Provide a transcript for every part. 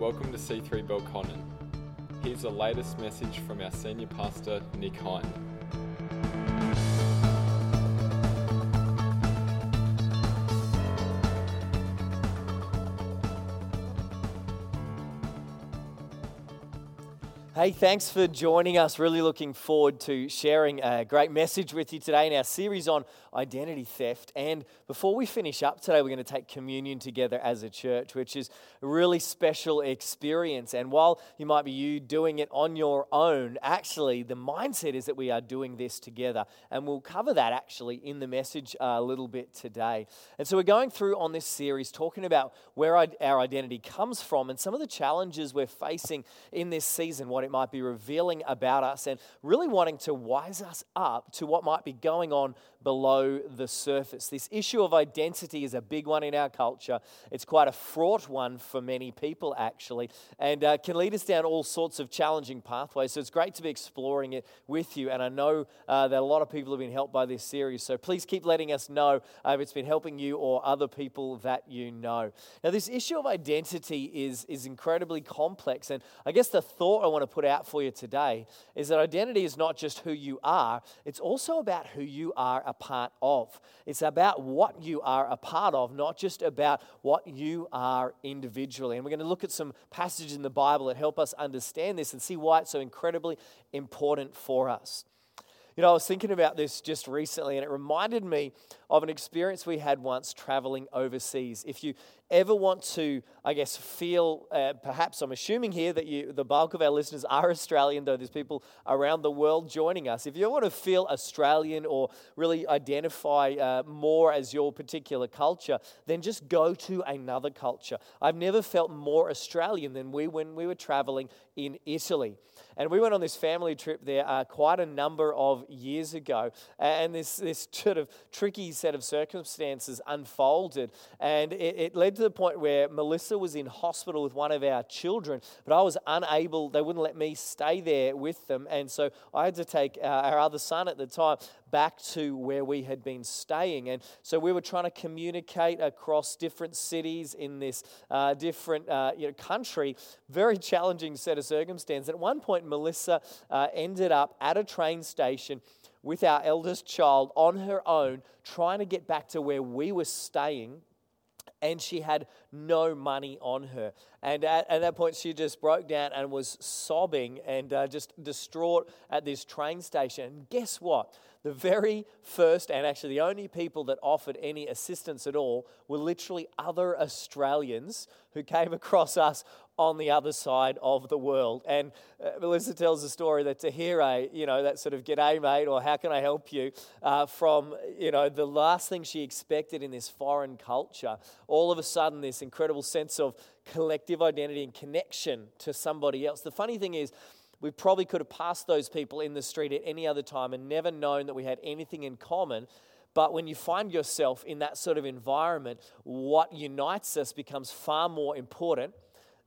Welcome to C3 Belconnen. Here's the latest message from our senior pastor, Nick Hine. Hey, thanks for joining us. Really looking forward to sharing a great message with you today in our series on identity theft. And before we finish up today, we're going to take communion together as a church, which is a really special experience. And while you might be you doing it on your own, actually, the mindset is that we are doing this together. And we'll cover that actually in the message a little bit today. And so we're going through on this series talking about where our identity comes from and some of the challenges we're facing in this season, what it it might be revealing about us and really wanting to wise us up to what might be going on below the surface. This issue of identity is a big one in our culture. It's quite a fraught one for many people, actually, and uh, can lead us down all sorts of challenging pathways. So it's great to be exploring it with you. And I know uh, that a lot of people have been helped by this series. So please keep letting us know uh, if it's been helping you or other people that you know. Now, this issue of identity is, is incredibly complex. And I guess the thought I want to put out for you today is that identity is not just who you are, it's also about who you are a part of. It's about what you are a part of, not just about what you are individually. And we're going to look at some passages in the Bible that help us understand this and see why it's so incredibly important for us. You know, I was thinking about this just recently, and it reminded me of an experience we had once traveling overseas. If you ever want to, I guess, feel, uh, perhaps I'm assuming here that you, the bulk of our listeners are Australian, though there's people around the world joining us. If you want to feel Australian or really identify uh, more as your particular culture, then just go to another culture. I've never felt more Australian than we when we were traveling in Italy. And we went on this family trip there uh, quite a number of years ago. And this, this sort of tricky set of circumstances unfolded. And it, it led to the point where Melissa was in hospital with one of our children, but I was unable, they wouldn't let me stay there with them. And so I had to take uh, our other son at the time back to where we had been staying. And so we were trying to communicate across different cities in this uh, different uh, you know, country. Very challenging set of circumstances. At one point, Melissa uh, ended up at a train station with our eldest child on her own, trying to get back to where we were staying and she had no money on her. And at, at, that point, she just broke down and was sobbing and uh, just distraught at this train station. And guess what? The very first and actually the only people that offered any assistance at all were literally other Australians who came across us on the other side of the world. And uh, Melissa tells the story that to hear a, you know, that sort of g'day mate or how can I help you uh, from, you know, the last thing she expected in this foreign culture, all of a sudden this incredible sense of collective identity and connection to somebody else. The funny thing is, we probably could have passed those people in the street at any other time and never known that we had anything in common. But when you find yourself in that sort of environment, what unites us becomes far more important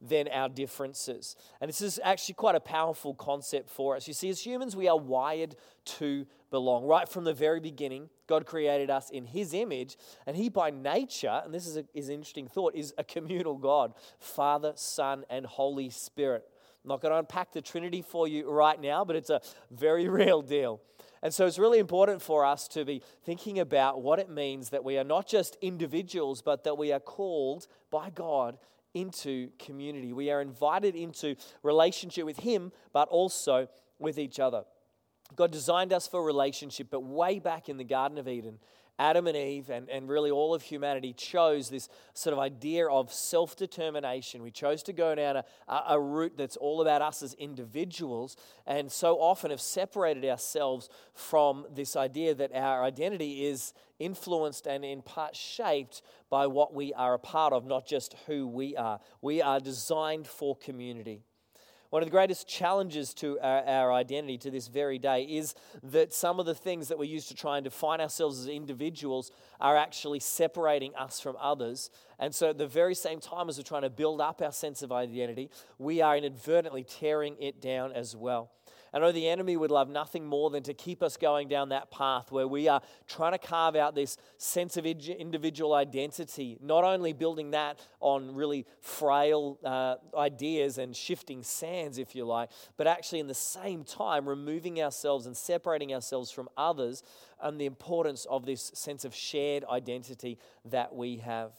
than our differences. And this is actually quite a powerful concept for us. You see, as humans, we are wired to belong. Right from the very beginning, God created us in His image, and He, by nature, and this is, a, is an interesting thought, is a communal God Father, Son, and Holy Spirit. I'm not going to unpack the Trinity for you right now, but it's a very real deal. And so it's really important for us to be thinking about what it means that we are not just individuals, but that we are called by God into community. We are invited into relationship with Him, but also with each other. God designed us for relationship, but way back in the Garden of Eden, Adam and Eve, and, and really all of humanity, chose this sort of idea of self determination. We chose to go down a, a route that's all about us as individuals, and so often have separated ourselves from this idea that our identity is influenced and in part shaped by what we are a part of, not just who we are. We are designed for community. One of the greatest challenges to our, our, identity to this very day is that some of the things that we use to try and define ourselves as individuals are actually separating us from others. And so, at the very same time as we're trying to build up our sense of identity, we are inadvertently tearing it down as well. I know the enemy would love nothing more than to keep us going down that path where we are trying to carve out this sense of individual identity, not only building that on really frail uh, ideas and shifting sands, if you like, but actually in the same time removing ourselves and separating ourselves from others and the importance of this sense of shared identity that we have.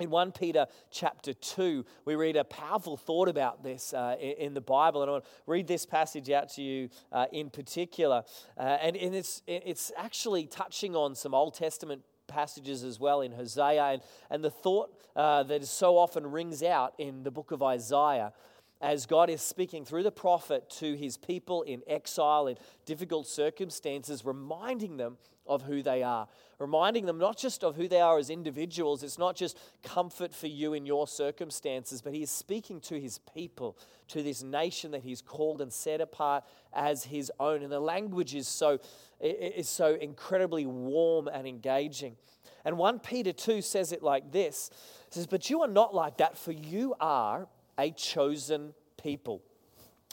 In 1 Peter chapter 2, we read a powerful thought about this uh, in, the Bible. And I want to read this passage out to you uh, in particular. Uh, and, and it's, it's actually touching on some Old Testament passages as well in Hosea. And, and the thought uh, that so often rings out in the book of Isaiah as God is speaking through the prophet to his people in exile, in difficult circumstances, reminding them of who they are, reminding them not just of who they are as individuals, it's not just comfort for you in your circumstances, but he is speaking to his people, to this nation that he's called and set apart as his own. And the language is so, is so incredibly warm and engaging. And 1 Peter 2 says it like this it says, But you are not like that, for you are a chosen people.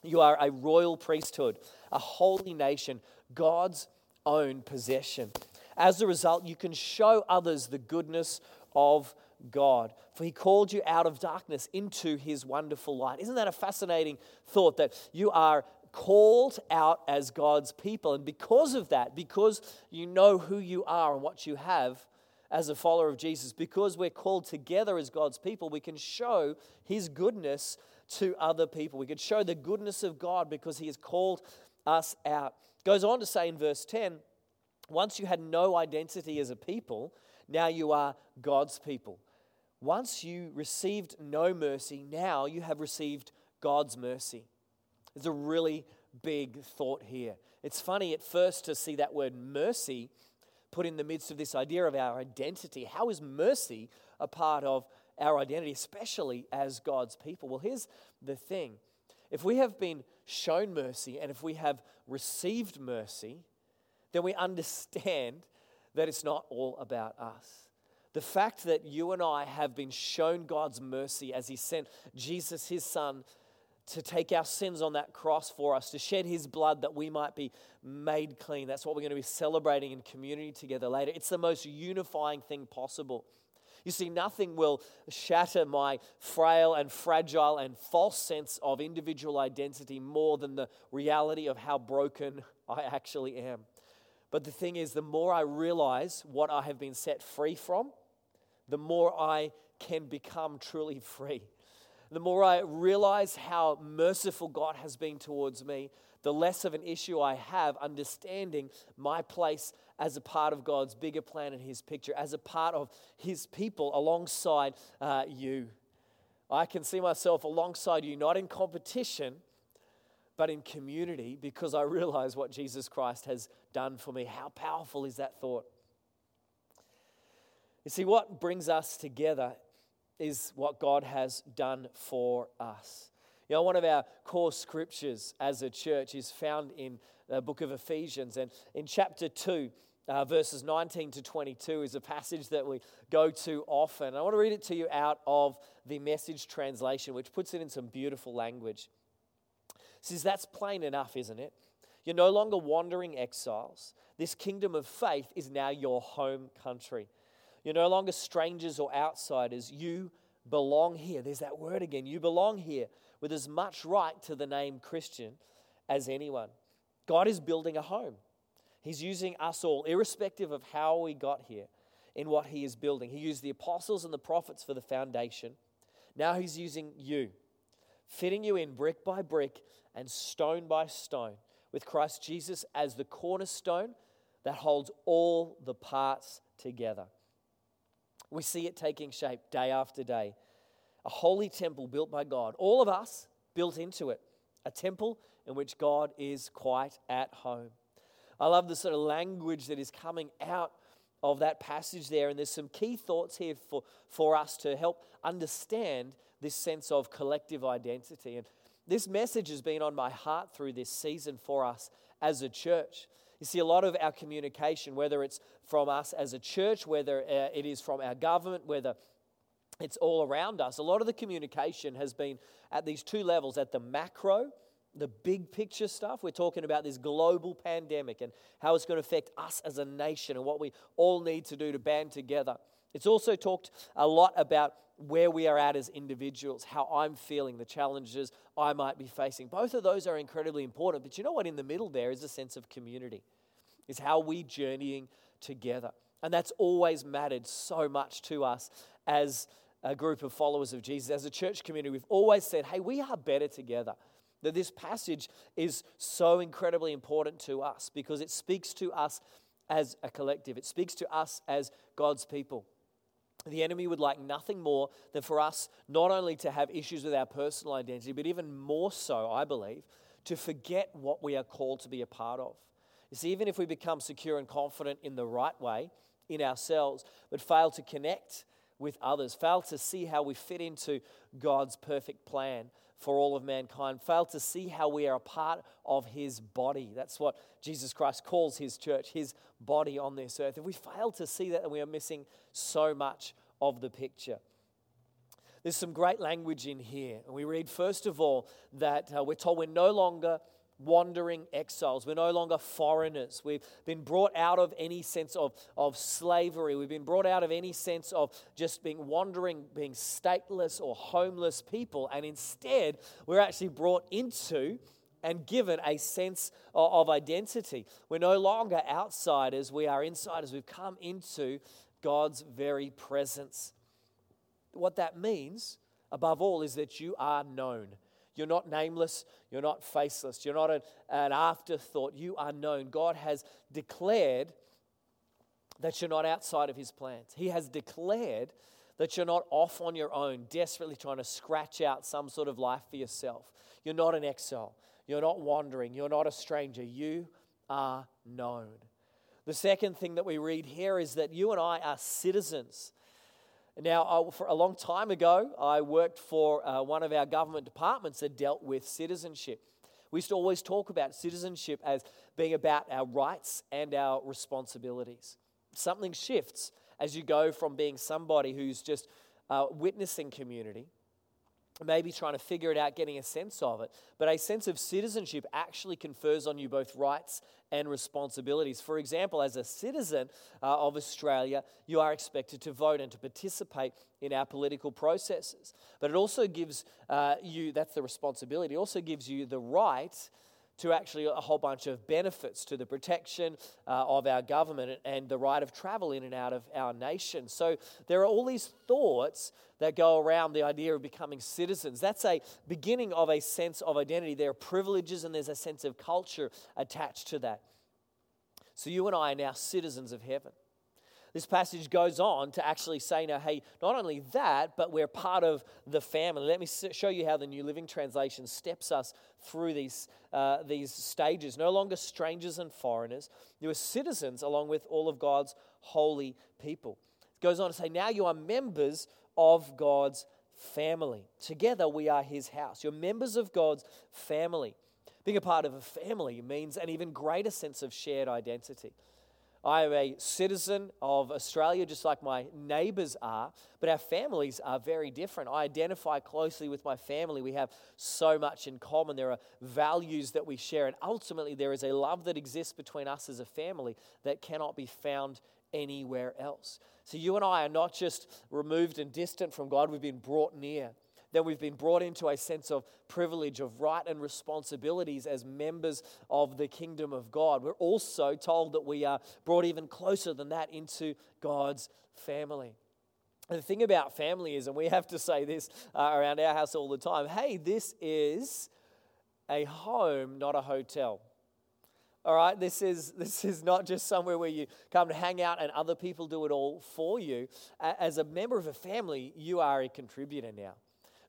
You are a royal priesthood, a holy nation, God's own possession. As a result, you can show others the goodness of God. For he called you out of darkness into his wonderful light. Isn't that a fascinating thought that you are called out as God's people? And because of that, because you know who you are and what you have, as a follower of Jesus, because we're called together as God's people, we can show His goodness to other people. We can show the goodness of God because He has called us out. Goes on to say in verse 10 once you had no identity as a people, now you are God's people. Once you received no mercy, now you have received God's mercy. It's a really big thought here. It's funny at first to see that word mercy put in the midst of this idea of our identity. How is mercy a part of our identity, especially as God's people? Well, here's the thing if we have been shown mercy and if we have received mercy, then we understand that it's not all about us. The fact that you and I have been shown God's mercy as He sent Jesus, His Son, to take our sins on that cross for us, to shed his blood that we might be made clean. That's what we're going to be celebrating in community together later. It's the most unifying thing possible. You see, nothing will shatter my frail and fragile and false sense of individual identity more than the reality of how broken I actually am. But the thing is, the more I realize what I have been set free from, the more I can become truly free the more I realize how merciful God has been towards me, the less of an issue I have understanding my place as a part of God's bigger plan and His picture, as a part of His people alongside uh, you. I can see myself alongside you, not in competition, but in community because I realize what Jesus Christ has done for me. How powerful is that thought? You see, what brings us together is what God has done for us. You know, one of our core scriptures as a church is found in the book of Ephesians. And in chapter 2, uh, verses 19 to 22 is a passage that we go to often. I want to read it to you out of the message translation, which puts it in some beautiful language. It says, That's plain enough, isn't it? You're no longer wandering exiles. This kingdom of faith is now your home country. You're no longer strangers or outsiders. You belong here. There's that word again. You belong here with as much right to the name Christian as anyone. God is building a home. He's using us all, irrespective of how we got here, in what He is building. He used the apostles and the prophets for the foundation. Now He's using you, fitting you in brick by brick and stone by stone, with Christ Jesus as the cornerstone that holds all the parts together. We see it taking shape day after day. A holy temple built by God, all of us built into it, a temple in which God is quite at home. I love the sort of language that is coming out of that passage there, and there's some key thoughts here for, for us to help understand this sense of collective identity. And this message has been on my heart through this season for us as a church. You see, a lot of our communication, whether it's from us as a church, whether uh, it is from our government, whether it's all around us, a lot of the communication has been at these two levels at the macro the big picture stuff. We're talking about this global pandemic and how it's going to affect us as a nation and what we all need to do to band together. It's also talked a lot about where we are at as individuals, how I'm feeling, the challenges I might be facing. Both of those are incredibly important. But you know what? In the middle there is a sense of community, is how we journeying together. And that's always mattered so much to us as a group of followers of Jesus. As a church community, we've always said, hey, we are better together. That this passage is so incredibly important to us because it speaks to us as a collective, it speaks to us as God's people. The enemy would like nothing more than for us not only to have issues with our personal identity, but even more so, I believe, to forget what we are called to be a part of. You see, even if we become secure and confident in the right way in ourselves, but fail to connect with others, fail to see how we fit into God's perfect plan for all of mankind, fail to see how we are a part of his body. That's what Jesus Christ calls his church, his body on this earth. If we fail to see that, then we are missing so much of the picture. There's some great language in here. And we read, first of all, that uh, we're told we're no longer wandering exiles. We're no longer foreigners. We've been brought out of any sense of, of slavery. We've been brought out of any sense of just being wandering, being stateless or homeless people. And instead, we're actually brought into and given a sense of, of identity. We're no longer outsiders, we are insiders. We've come into God's very presence. What that means, above all, is that you are known. You're not nameless. You're not faceless. You're not an, an afterthought. You are known. God has declared that you're not outside of His plans. He has declared that you're not off on your own, desperately trying to scratch out some sort of life for yourself. You're not an exile. You're not wandering. You're not a stranger. You are known. The second thing that we read here is that you and I are citizens now, for a long time ago, I worked for uh, one of our government departments that dealt with citizenship. We used to always talk about citizenship as being about our rights and our responsibilities. Something shifts as you go from being somebody who's just uh, witnessing community maybe trying to figure it out, getting a sense of it. But a sense of citizenship actually confers on you both rights and responsibilities. For example, as a citizen uh, of Australia, you are expected to vote and to participate in our political processes. But it also gives uh, you, that's the responsibility, it also gives you the right to actually a whole bunch of benefits to the protection uh, of our government and the right of travel in and out of our nation. So there are all these thoughts that go around the idea of becoming citizens. That's a beginning of a sense of identity. There are privileges and there's a sense of culture attached to that. So you and I are now citizens of heaven. This passage goes on to actually say, now, hey, not only that, but we're part of the family. Let me show you how the New Living Translation steps us through these, uh, these stages. No longer strangers and foreigners, you are citizens along with all of God's holy people. It goes on to say, now you are members of God's family. Together we are his house. You're members of God's family. Being a part of a family means an even greater sense of shared identity. I am a citizen of Australia just like my neighbors are, but our families are very different. I identify closely with my family. We have so much in common. There are values that we share, and ultimately, there is a love that exists between us as a family that cannot be found anywhere else. So, you and I are not just removed and distant from God, we've been brought near that we've been brought into a sense of privilege, of right and responsibilities as members of the kingdom of God. We're also told that we are brought even closer than that into God's family. And the thing about family is, and we have to say this uh, around our house all the time hey, this is a home, not a hotel. All right, this is this is not just somewhere where you come to hang out and other people do it all for you. As a member of a family, you are a contributor now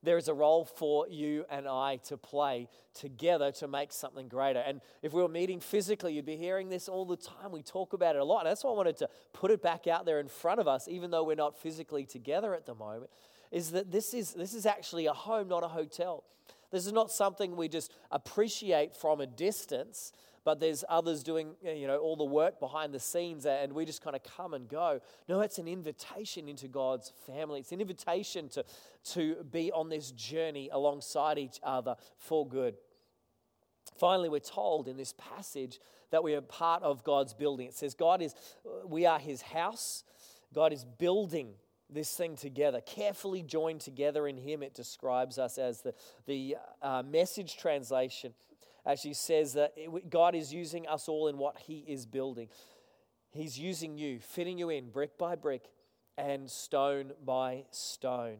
there is a role for you and I to play together to make something greater. And if we were meeting physically, you'd be hearing this all the time. We talk about it a lot. And that's why I wanted to put it back out there in front of us, even though we're not physically together at the moment, is that this is, this is actually a home, not a hotel. This is not something we just appreciate from a distance but there's others doing you know all the work behind the scenes and we just kind of come and go no it's an invitation into god's family it's an invitation to, to be on this journey alongside each other for good Finally, we're told in this passage that we are part of God's building. It says, God is, we are his house. God is building this thing together, carefully joined together in Him. It describes us as the, the uh, message translation actually says that it, God is using us all in what He is building. He's using you, fitting you in brick by brick and stone by stone.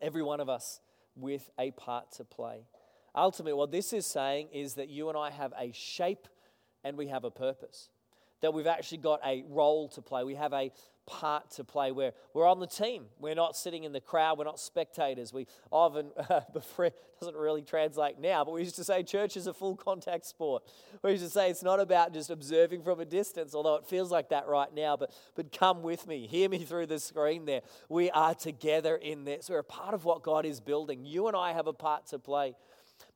Every one of us with a part to play. Ultimately, what this is saying is that you and I have a shape and we have a purpose. That we've actually got a role to play. We have a part to play. We're, we're on the team. We're not sitting in the crowd. We're not spectators. We often, uh, before, doesn't really translate now, but we used to say church is a full contact sport. We used to say it's not about just observing from a distance, although it feels like that right now, but, but come with me. Hear me through the screen there. We are together in this. We're a part of what God is building. You and I have a part to play.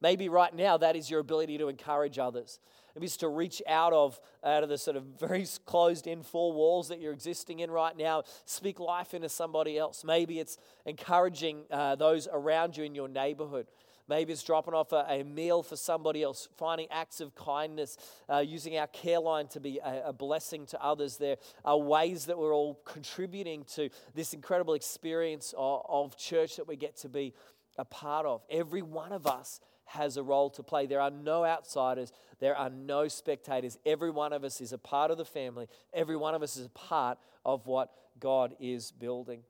Maybe right now that is your ability to encourage others. Maybe it's to reach out of out of the sort of very closed in four walls that you're existing in right now. Speak life into somebody else. Maybe it's encouraging uh, those around you in your neighborhood. Maybe it's dropping off a, a, meal for somebody else, finding acts of kindness, uh, using our care line to be a, a, blessing to others. There are ways that we're all contributing to this incredible experience of, of church that we get to be a part of. Every one of us has a role to play. There are no outsiders, there are no spectators. Every one of us is a part of the family, every one of us is a part of what God is building.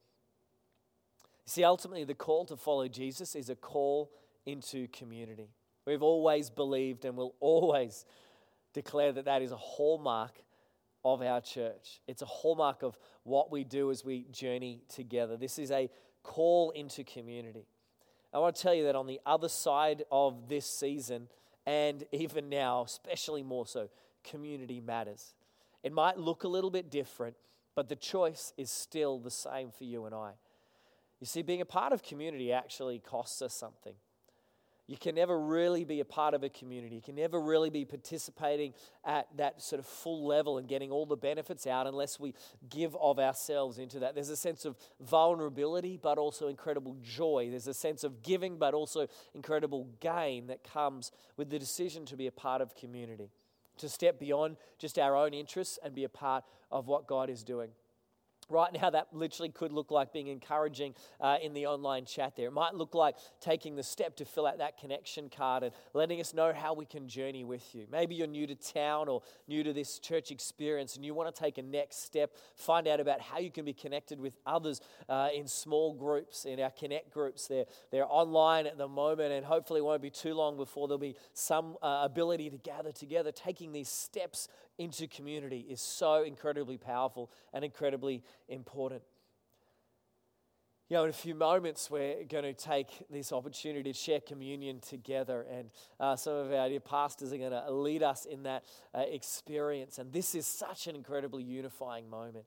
See, ultimately, the call to follow Jesus is a call into community. We've always believed and will always declare that that is a hallmark of our church. It's a hallmark of what we do as we journey together. This is a call into community. I want to tell you that on the other side of this season, and even now, especially more so, community matters. It might look a little bit different, but the choice is still the same for you and I. You see, being a part of community actually costs us something. You can never really be a part of a community. You can never really be participating at that sort of full level and getting all the benefits out unless we give of ourselves into that. There's a sense of vulnerability, but also incredible joy. There's a sense of giving, but also incredible gain that comes with the decision to be a part of community, to step beyond just our own interests and be a part of what God is doing. Right now, that literally could look like being encouraging uh, in the online chat there. It might look like taking the step to fill out that connection card and letting us know how we can journey with you. Maybe you're new to town or new to this church experience and you want to take a next step, find out about how you can be connected with others uh, in small groups, in our connect groups. They're, they're online at the moment and hopefully it won't be too long before there'll be some uh, ability to gather together. Taking these steps into community is so incredibly powerful and incredibly important. You know, in a few moments, we're going to take this opportunity to share communion together, and uh, some of our dear pastors are going to lead us in that uh, experience. And this is such an incredibly unifying moment.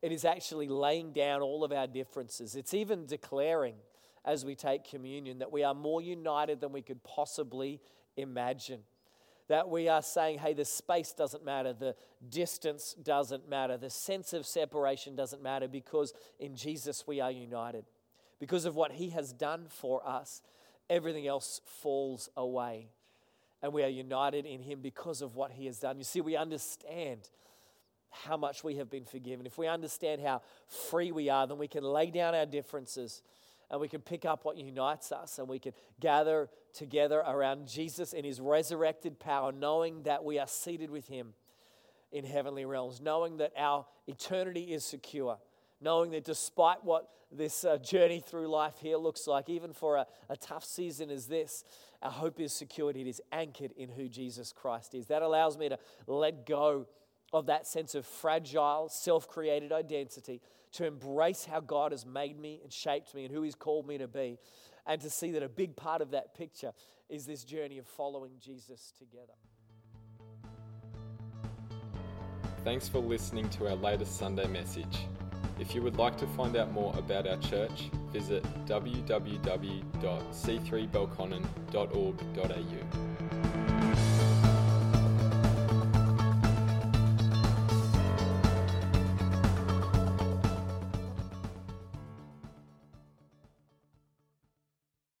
It is actually laying down all of our differences, it's even declaring as we take communion that we are more united than we could possibly imagine that we are saying, hey, the space doesn't matter, the distance doesn't matter, the sense of separation doesn't matter because in Jesus we are united. Because of what he has done for us, everything else falls away. And we are united in him because of what he has done. You see, we understand how much we have been forgiven. If we understand how free we are, then we can lay down our differences and we can pick up what unites us and we can gather together around Jesus in his resurrected power, knowing that we are seated with him in heavenly realms, knowing that our eternity is secure, knowing that despite what this uh, journey through life here looks like, even for a, a tough season as this, our hope is secured. It is anchored in who Jesus Christ is. That allows me to let go of that sense of fragile, self created identity, to embrace how God has made me and shaped me and who He's called me to be, and to see that a big part of that picture is this journey of following Jesus together. Thanks for listening to our latest Sunday message. If you would like to find out more about our church, visit www.c3belconnen.org.au.